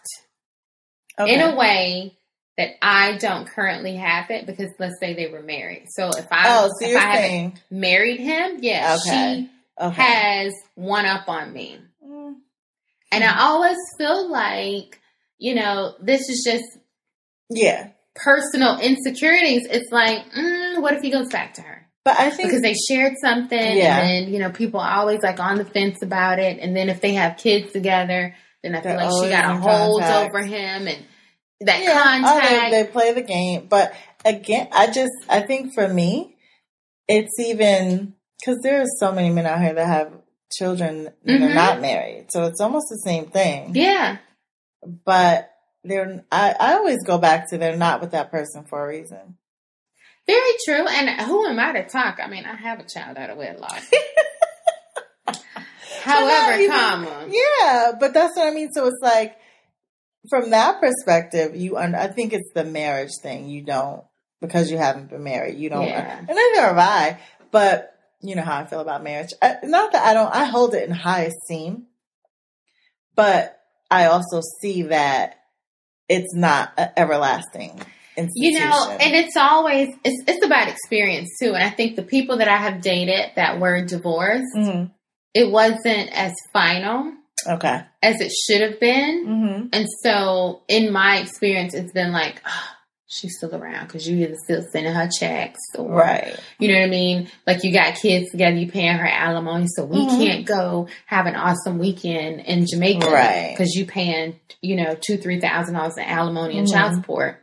Okay. in a way that I don't currently have it because let's say they were married. So if I oh, so if I saying, married him, yeah, Okay. she okay. has one up on me. And I always feel like, you know, this is just Yeah. personal insecurities. It's like, mm, what if he goes back to her? But I think Because they shared something, Yeah. and then, you know, people are always like on the fence about it. And then if they have kids together, then I feel They're like she got a hold contact. over him and that Yeah, oh, contact. they, they play the game. But again, I just, I think for me, it's even, because there are so many men out here that have children are Mhm. not married. So it's almost the same thing. yeah. But they're, I, I always go back to they're not with that person for a reason. Very true. And who am I to talk? I mean, I have a child out of wedlock. (laughs) However, even- comma. Yeah, but that's what I mean. So it's like, from that perspective, you, un- I think it's the marriage thing. You don't, because you haven't been married, you don't, Yeah. and neither have I, but you know how I feel about marriage. I, not that I don't, I hold it in high esteem, but I also see that it's not a everlasting institution. You know, and it's always it's it's about experience too. And I think the people that I have dated that were divorced, Mhm. it wasn't as final okay. as it should have been. hmm And so, in my experience, it's been like, oh, she's still around because you either still sending her checks, or Right. you know what I mean. Like you got kids together, you paying her alimony, so we Mhm. can't go have an awesome weekend in Jamaica, Right. Because you paying, you know, two three thousand dollars in alimony and Mhm. child support.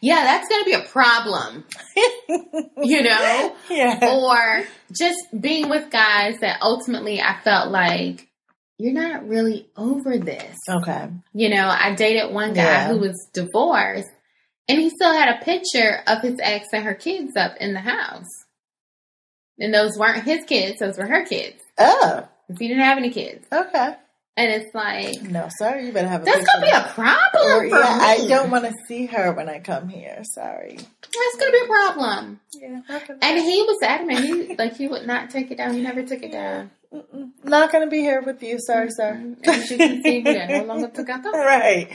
Yeah, that's going to be a problem, (laughs) you know? Yeah. or just being with guys that ultimately I felt like you're not really over this. Okay. You know, I dated one guy Yeah. who was divorced and he still had a picture of his ex and her kids up in the house. And those weren't his kids, those were her kids. Oh, He didn't have any kids. okay. And it's like, No, sorry. You better have a that's going to be a problem Or, for yeah, me. I don't want to see her when I come here. Sorry. That's going to be a problem. Yeah, And he was adamant. He, like, he would not take it down. He never took it down. Mm-mm. not gonna be here with you. Sorry, sir. As you can see, we are no longer (laughs) together. right.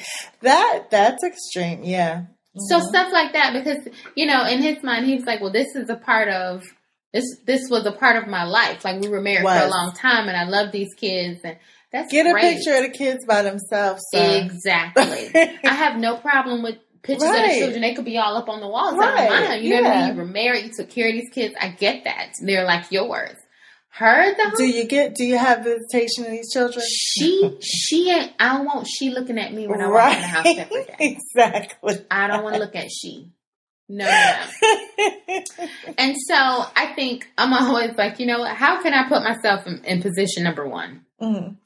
That that's extreme. Yeah. So Mhm. stuff like that, because you know, in his mind, he was like, "Well, this is a part of this. This was a part of my life. Like we were married for a long time, and I love these kids, and that's get a picture of the kids by themselves, sir. Exactly. (laughs) I have no problem with pictures of the children. They could be all up on the walls. I Right, don't mind. You know what I mean? You were married. You took care of these kids. I get that. They're like yours. Her though. do you get? Do you have visitation of these children? she she ain't. I don't want she looking at me when I walk in the house every day. (laughs) exactly. I don't want to look at she. No, no, no. (laughs) And so I think I'm always like, you know what? How can I put myself in, in position number one Mhm.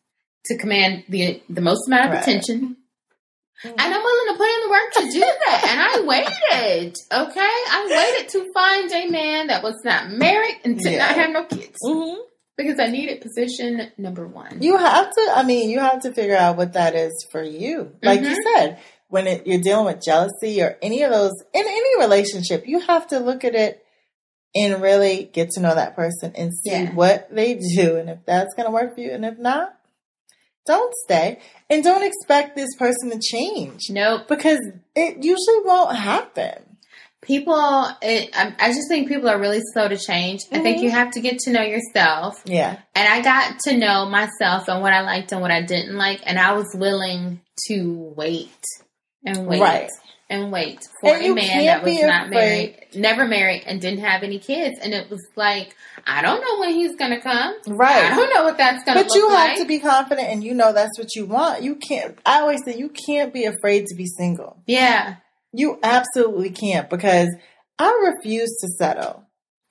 to command the the most amount of Right. attention? Mhm. And I'm willing to put in the work to do that, and I waited. Okay, I waited to find a man that was not married and did yeah. not have no kids. Mm-hmm. Because I needed position number one. You have to. I mean, you have to figure out what that is for you. Like mm-hmm. you said, when it, you're dealing with jealousy or any of those in any relationship, you have to look at it and really get to know that person and see yeah. what they do and if that's going to work for you. And if not, don't stay and don't expect this person to change. Nope. Because it usually won't happen. People, it, I, just think people are really slow to change. Mm-hmm. I think you mm-hmm. have to get to know yourself. Yeah. And I got to know myself and what I liked and what I didn't like. And I was willing to wait and wait. Right and wait for and a man that was not married, never married, and didn't have any kids. And it was like, I don't know when he's going to come. Right. I don't know what that's going to be. But you have to be confident and you know that's what you want. You can't, I always say you can't be afraid to be single. Yeah. You absolutely can't because I refuse to settle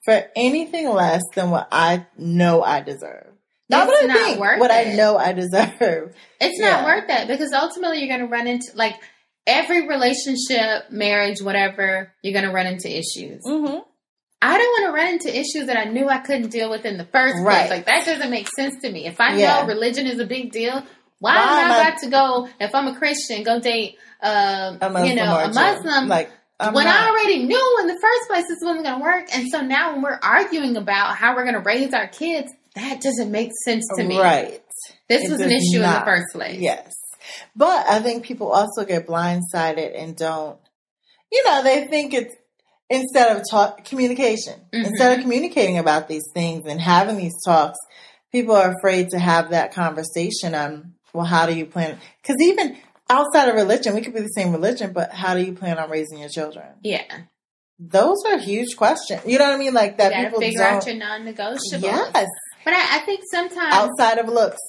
for anything less than what I know I deserve. Not it's what I not think, worth what it. I know I deserve. It's yeah. not worth it because ultimately you're going to run into like every relationship, marriage, whatever, you're going to run into issues. Mm-hmm. I don't want to run into issues that I knew I couldn't deal with in the first right. place. Like that doesn't make sense to me. If I yeah. know religion is a big deal, why, why am I about to go? If I'm a Christian, go date, uh, you know, a Muslim. Like I'm when not. I already knew in the first place this wasn't going to work, and so now when we're arguing about how we're going to raise our kids, that doesn't make sense to me. Right. This it was an issue not. in the first place. Yes. But I think people also get blindsided and don't, you know, they think it's instead of talk communication, mm-hmm. instead of communicating about these things and having these talks, people are afraid to have that conversation on, well, how do you plan? Because even outside of religion, we could be the same religion, but how do you plan on raising your children? Yeah. Those are huge questions. You know what I mean? Like that you people figure out your non-negotiables. Yes. But I, I think sometimes outside of looks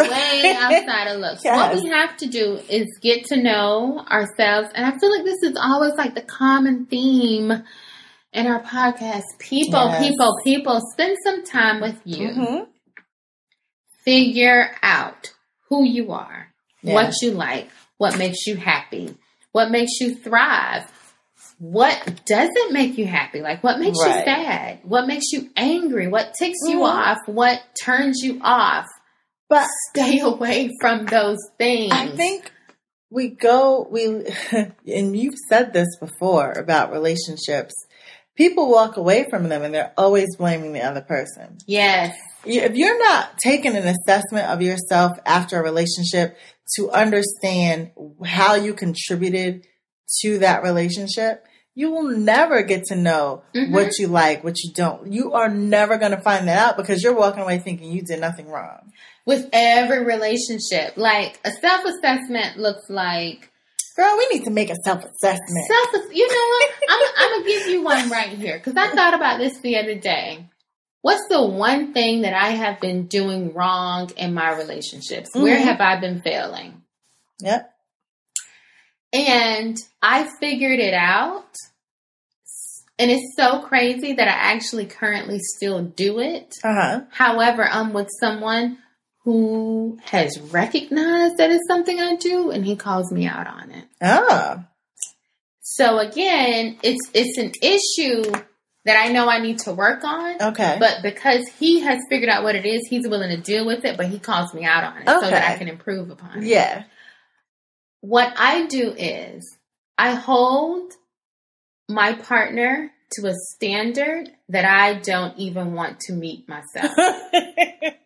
way outside of looks. Yes. What we have to do is get to know ourselves. And I feel like this is always like the common theme in our podcast. People, yes. people, people, spend some time with you. Mm-hmm. Figure out who you are, yes. what you like, what makes you happy, what makes you thrive. What doesn't make you happy? Like what makes right. you sad? What makes you angry? What ticks mm-hmm. you off? What turns you off? But stay away from those things. I think we go, we, (laughs) and you've said this before about relationships. People walk away from them and they're always blaming the other person. Yes. If you're not taking an assessment of yourself after a relationship to understand how you contributed to that relationship, you will never get to know mm-hmm. what you like, what you don't. You are never going to find that out because you're walking away thinking you did nothing wrong with every relationship. Like a self assessment looks like. Girl, we need to make a self assessment. Self, you know what? I'm, I'm gonna give you one right here because I thought about this the other day. What's the one thing that I have been doing wrong in my relationships? Mm-hmm. Where have I been failing? Yep. And I figured it out. And it's so crazy that I actually currently still do it. Uh-huh. However, I'm with someone who has recognized that it's something I do and he calls me out on it. Ah. So again, it's it's an issue that I know I need to work on. Okay. But because he has figured out what it is, he's willing to deal with it, but he calls me out on it okay. so that I can improve upon it. Yeah. What I do is I hold my partner to a standard that I don't even want to meet myself. (laughs)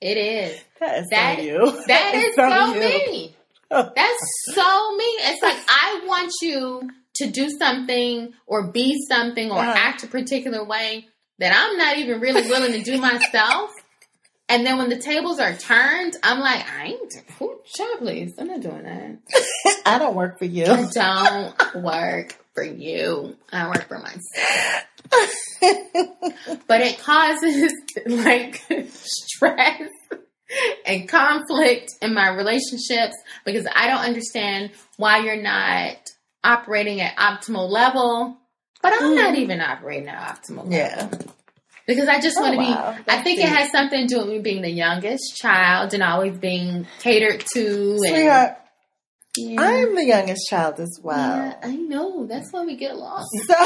It is. That is that, so you. That is so, so me. (laughs) That's so me. It's like I want you to do something or be something or uh-huh. act a particular way that I'm not even really willing to do (laughs) myself. And then when the tables are turned, I'm like, I ain't, who, child, please, I'm not doing that. (laughs) I don't work for you. I don't work for you. I work for myself. but it causes (laughs) like stress and conflict in my relationships because I don't understand why you're not operating at optimal level. But I'm mm. not even operating at optimal level. Yeah. Because I just oh, want to wow. be, That's I think deep. it has something to do with me being the youngest child and always being catered to. Sweetheart, Yeah. I am the youngest child as well. Yeah, I know. That's why we get along. (laughs) So, (laughs)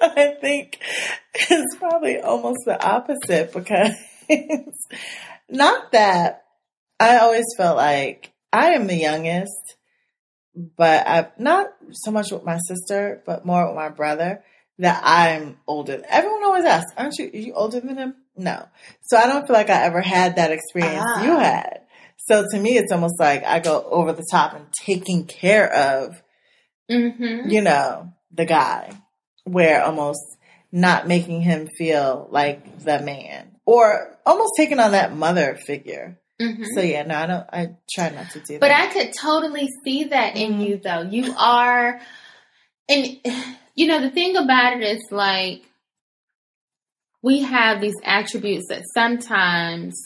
I think it's probably almost the opposite because (laughs) not that I always felt like I am the youngest, but I not so much with my sister, but more with my brother that I'm older. Everyone always asks, "Aren't you? Are you older than him?" No, so I don't feel like I ever had that experience you ah. had. So to me, it's almost like I go over the top and taking care of, mm-hmm. you know, the guy, where almost not making him feel like the man, or almost taking on that mother figure. Mm-hmm. So yeah, no, I don't. I try not to do but that. But I could totally see that in mm-hmm. you, though. You are, and you know, the thing about it is like we have these attributes that sometimes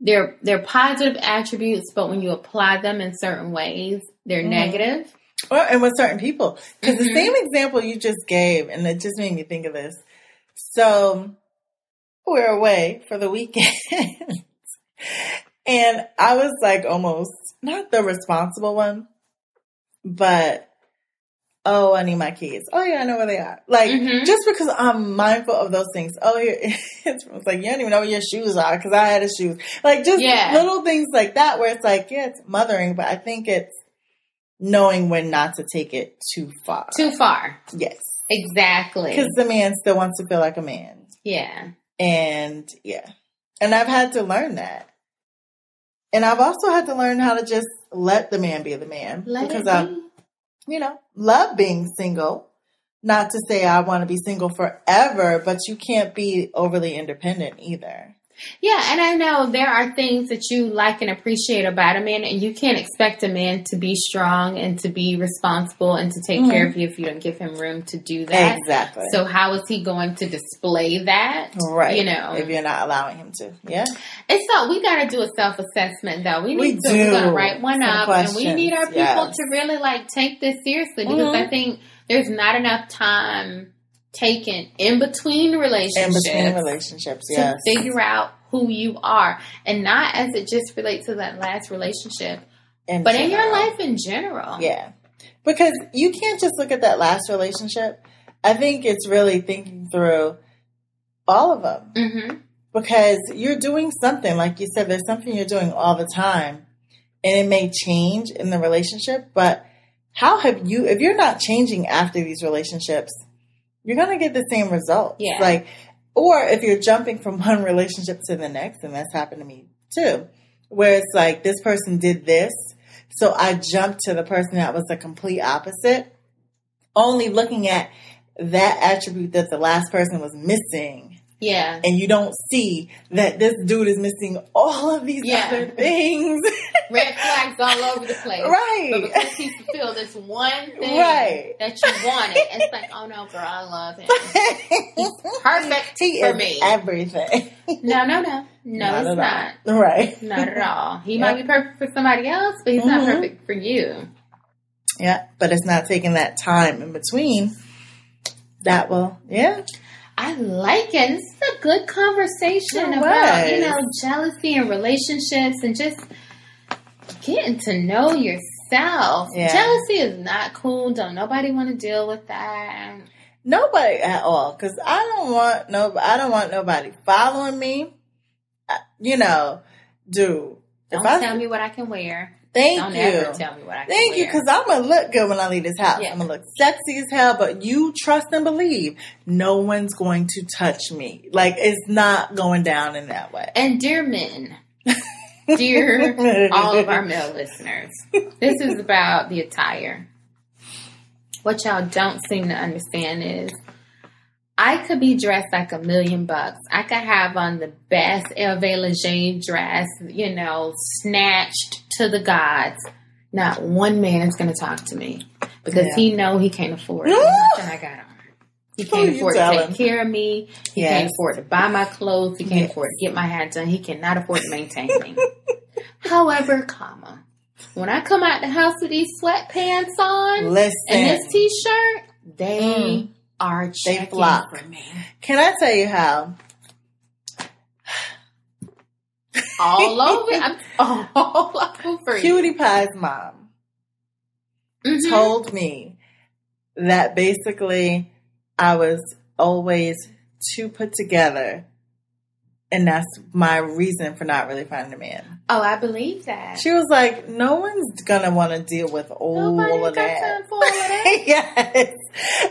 they're they're positive attributes, but when you apply them in certain ways, they're mm-hmm. negative. Well, and with certain people, because mm-hmm. the same example you just gave, and it just made me think of this. So we're away for the weekend, (laughs) and I was like almost not the responsible one, but oh, I need my keys. Oh yeah, I know where they are. Like mm-hmm. just because I'm mindful of those things. Oh, yeah, (laughs) it's, like you don't even know where your shoes are because I had a shoes. Like just yeah. little things like that where it's like yeah, it's mothering, but I think it's knowing when not to take it too far. Too far. Yes. Exactly. Because the man still wants to feel like a man. Yeah. And yeah. And I've had to learn that. And I've also had to learn how to just let the man be the man. Let because I've you know, love being single. Not to say I want to be single forever, but you can't be overly independent either. Yeah, and I know there are things that you like and appreciate about a man, and you can't expect a man to be strong and to be responsible and to take mm-hmm. care of you if you don't give him room to do that. Exactly. So how is he going to display that? Right. You know, if you're not allowing him to. Yeah. It's so we got to do a self assessment though. We need we to. Do. Gonna write one Some up, questions. and we need our people yes. to really like take this seriously because mm-hmm. I think there's not enough time taken in between relationships. In between relationships, yes. To figure out who you are. And not as it just relates to that last relationship, in but general. in your life in general. Yeah. Because you can't just look at that last relationship. I think it's really thinking through all of them. Mm-hmm. Because you're doing something, like you said, there's something you're doing all the time. And it may change in the relationship, but how have you, if you're not changing after these relationships, you're going to get the same results. Yeah. Like, or if you're jumping from (laughs) one relationship to the next, and that's happened to me too, where it's like this person did this, so I jumped to the person that was the complete opposite, only looking at that attribute that the last person was missing yeah. And you don't see that this dude is missing all of these yeah. other things. (laughs) Red flags all over the place. Right. But because he fulfilled this one thing right. that you wanted, it's like, oh no, girl, I love him. He's (laughs) perfect he for me. Everything. No, no, no. No, not it's not. All. Right. Not at all. He yep. might be perfect for somebody else, but he's mm-hmm. not perfect for you. Yeah, but it's not taking that time in between that will, yeah. I like it. This is a good conversation about, you know, jealousy and relationships and just getting to know yourself. Yeah. Jealousy is not cool. Don't nobody want to deal with that. Nobody at all. Cause I don't want no, I don't want nobody following me. You know, dude. Don't if tell I, me what I can wear. Thank Don't you. Ever tell me what I Thank you, because I'm gonna look good when I leave this house. Yeah. I'm gonna look sexy as hell, but you trust and believe no one's going to touch me. Like it's not going down in that way. And dear men, dear (laughs) all of our male listeners, this is about the attire. What y'all don't seem to understand is I could be dressed like a million bucks. I could have on the best Hervé Leger dress, you know, snatched to the gods. Not one man is going to talk to me because yeah. he know he can't afford (gasps) nothing I got on. He can't afford to take care of me. He yes. can't afford to buy my clothes. He can't yes. afford to get my hair done. He cannot afford to maintain me. (laughs) However, comma, when I come out the house with these sweatpants on Listen. and this t-shirt, they mm are they flock. for me. Can I tell you how? all (laughs) over. I'm all over. Cutie Pie's mom Mhm. told me that basically I was always too put together. And that's my reason for not really finding a man. Oh, I believe that. She was like, no one's gonna want to deal with all Nobody of got that. time for all of that. (laughs) yes.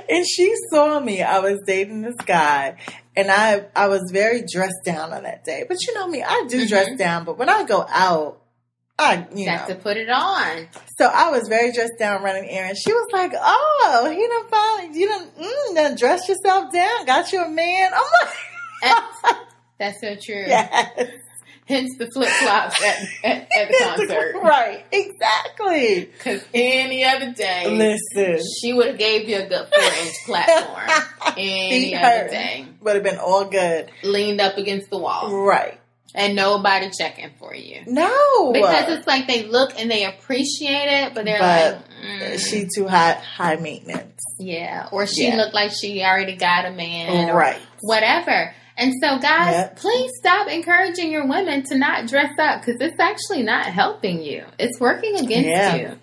And she saw me. I was dating this guy and I I was very dressed down on that day. But you know me, I do dress Mhm. down, but when I go out, I you Got know. to put it on. So I was very dressed down running errands. She was like, "Oh, he done finally you done mm, done dressed yourself down, got you a man." I'm like, (laughs) That's so true. "Yes, Hence the flip flops at, at, at the concert. right, exactly." Because any other day, Listen, she would have gave you a good four inch (laughs) platform. Any other her. day, would have been all good, leaned up against the wall, right? and nobody checking for you. No, Because it's like they look and they appreciate it, but they're But like, mm, she too high high maintenance, yeah, or she Yeah. looked like she already got a man, right? whatever. And so, guys, Yep. please stop encouraging your women to not dress up because it's actually not helping you. It's working against Yeah. you.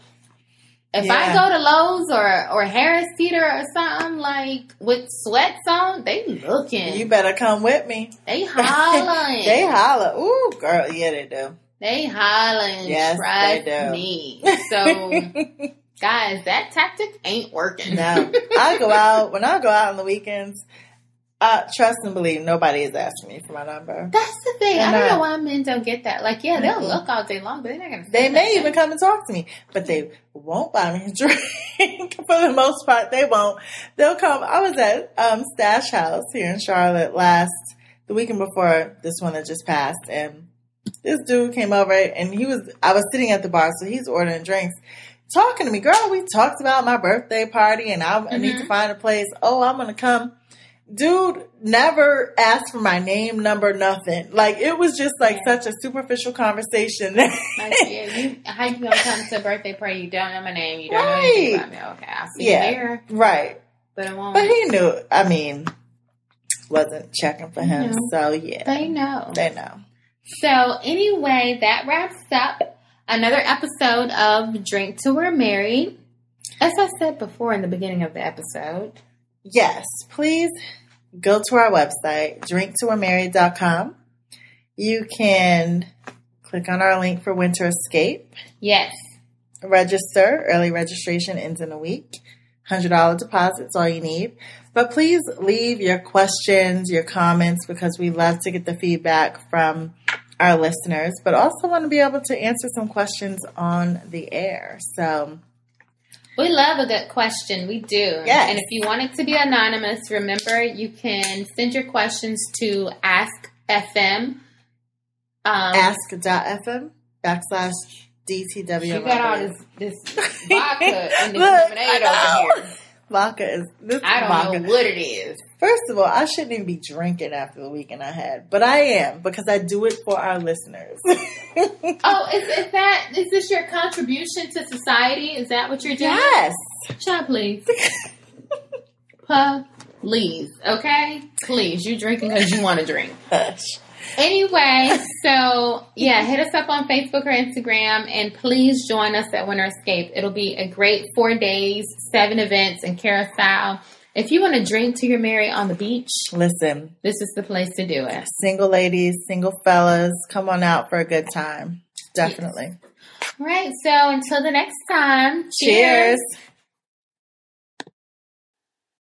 If Yeah. I go to Lowe's or or Harris Teeter or something like with sweats on, they looking, You better come with me. they (laughs) hollering, They holler, ooh, girl, yeah, they do. they hollering. Yes, trust they do. me. (laughs) So, guys, that tactic ain't working. No, (laughs) I go out when I go out on the weekends. Uh, trust and believe, nobody is asking me for my number. That's the thing. I don't uh, know why men don't get that. Like, yeah, they'll Mhm. look all day long, but they're not gonna. They may even come and talk to me, but they won't buy me a (laughs) drink. (laughs) for the most part, they won't. They'll come. I was at um, Stash House here in Charlotte last the weekend before this one that just passed, and this dude came over and he was. I was sitting at the bar, so he's ordering drinks. Talking to me, girl. We talked about my birthday party, and I, I need to find a place. Oh, I'm gonna come. Dude never asked for my name, number, nothing. Like it was just like Yeah. such a superficial conversation. (laughs) Like, yeah, you, how you gonna come to a birthday party? You don't know my name. You don't know Right. anything about me. Okay, I'll see Yeah. you there, right. but it won't. But he knew. I mean, wasn't checking for him. No. So yeah, they know. they know. So anyway, that wraps up another episode of Drink Till We're Married. As I said before in the beginning of the episode, Yes, please go to our website, drinktowemarried.com. You can click on our link for Winter Escape, yes, register. Early registration ends in a week. $100 deposit's all you need. But please leave your questions, your comments, because we love to get the feedback from our listeners, but also want to be able to answer some questions on the air. So, we love a good question. We do. Yes. And if you want it to be anonymous, remember you can send your questions to Ask FM. Um, ask.fm backslash DTW. You got all this this (laughs) vodka and this Look, lemonade over here. Vodka is this I don't vodka. know what it is. First of all, I shouldn't even be drinking after the weekend I had, but I am because I do it for our listeners. (laughs) Oh, is, is that is this your contribution to society? Is that what you're doing? yes. Child, please. Please, okay? Please, you drinking because you want to drink. Hush. Anyway, so yeah, hit us up on Facebook or Instagram and please join us at Winter Escape. It'll be a great four days, seven events in Curacao. If you want to drink till you're married on the beach, Listen, this is the place to do it. single ladies, single fellas, come on out for a good time. Definitely. All right, so until the next time, Cheers.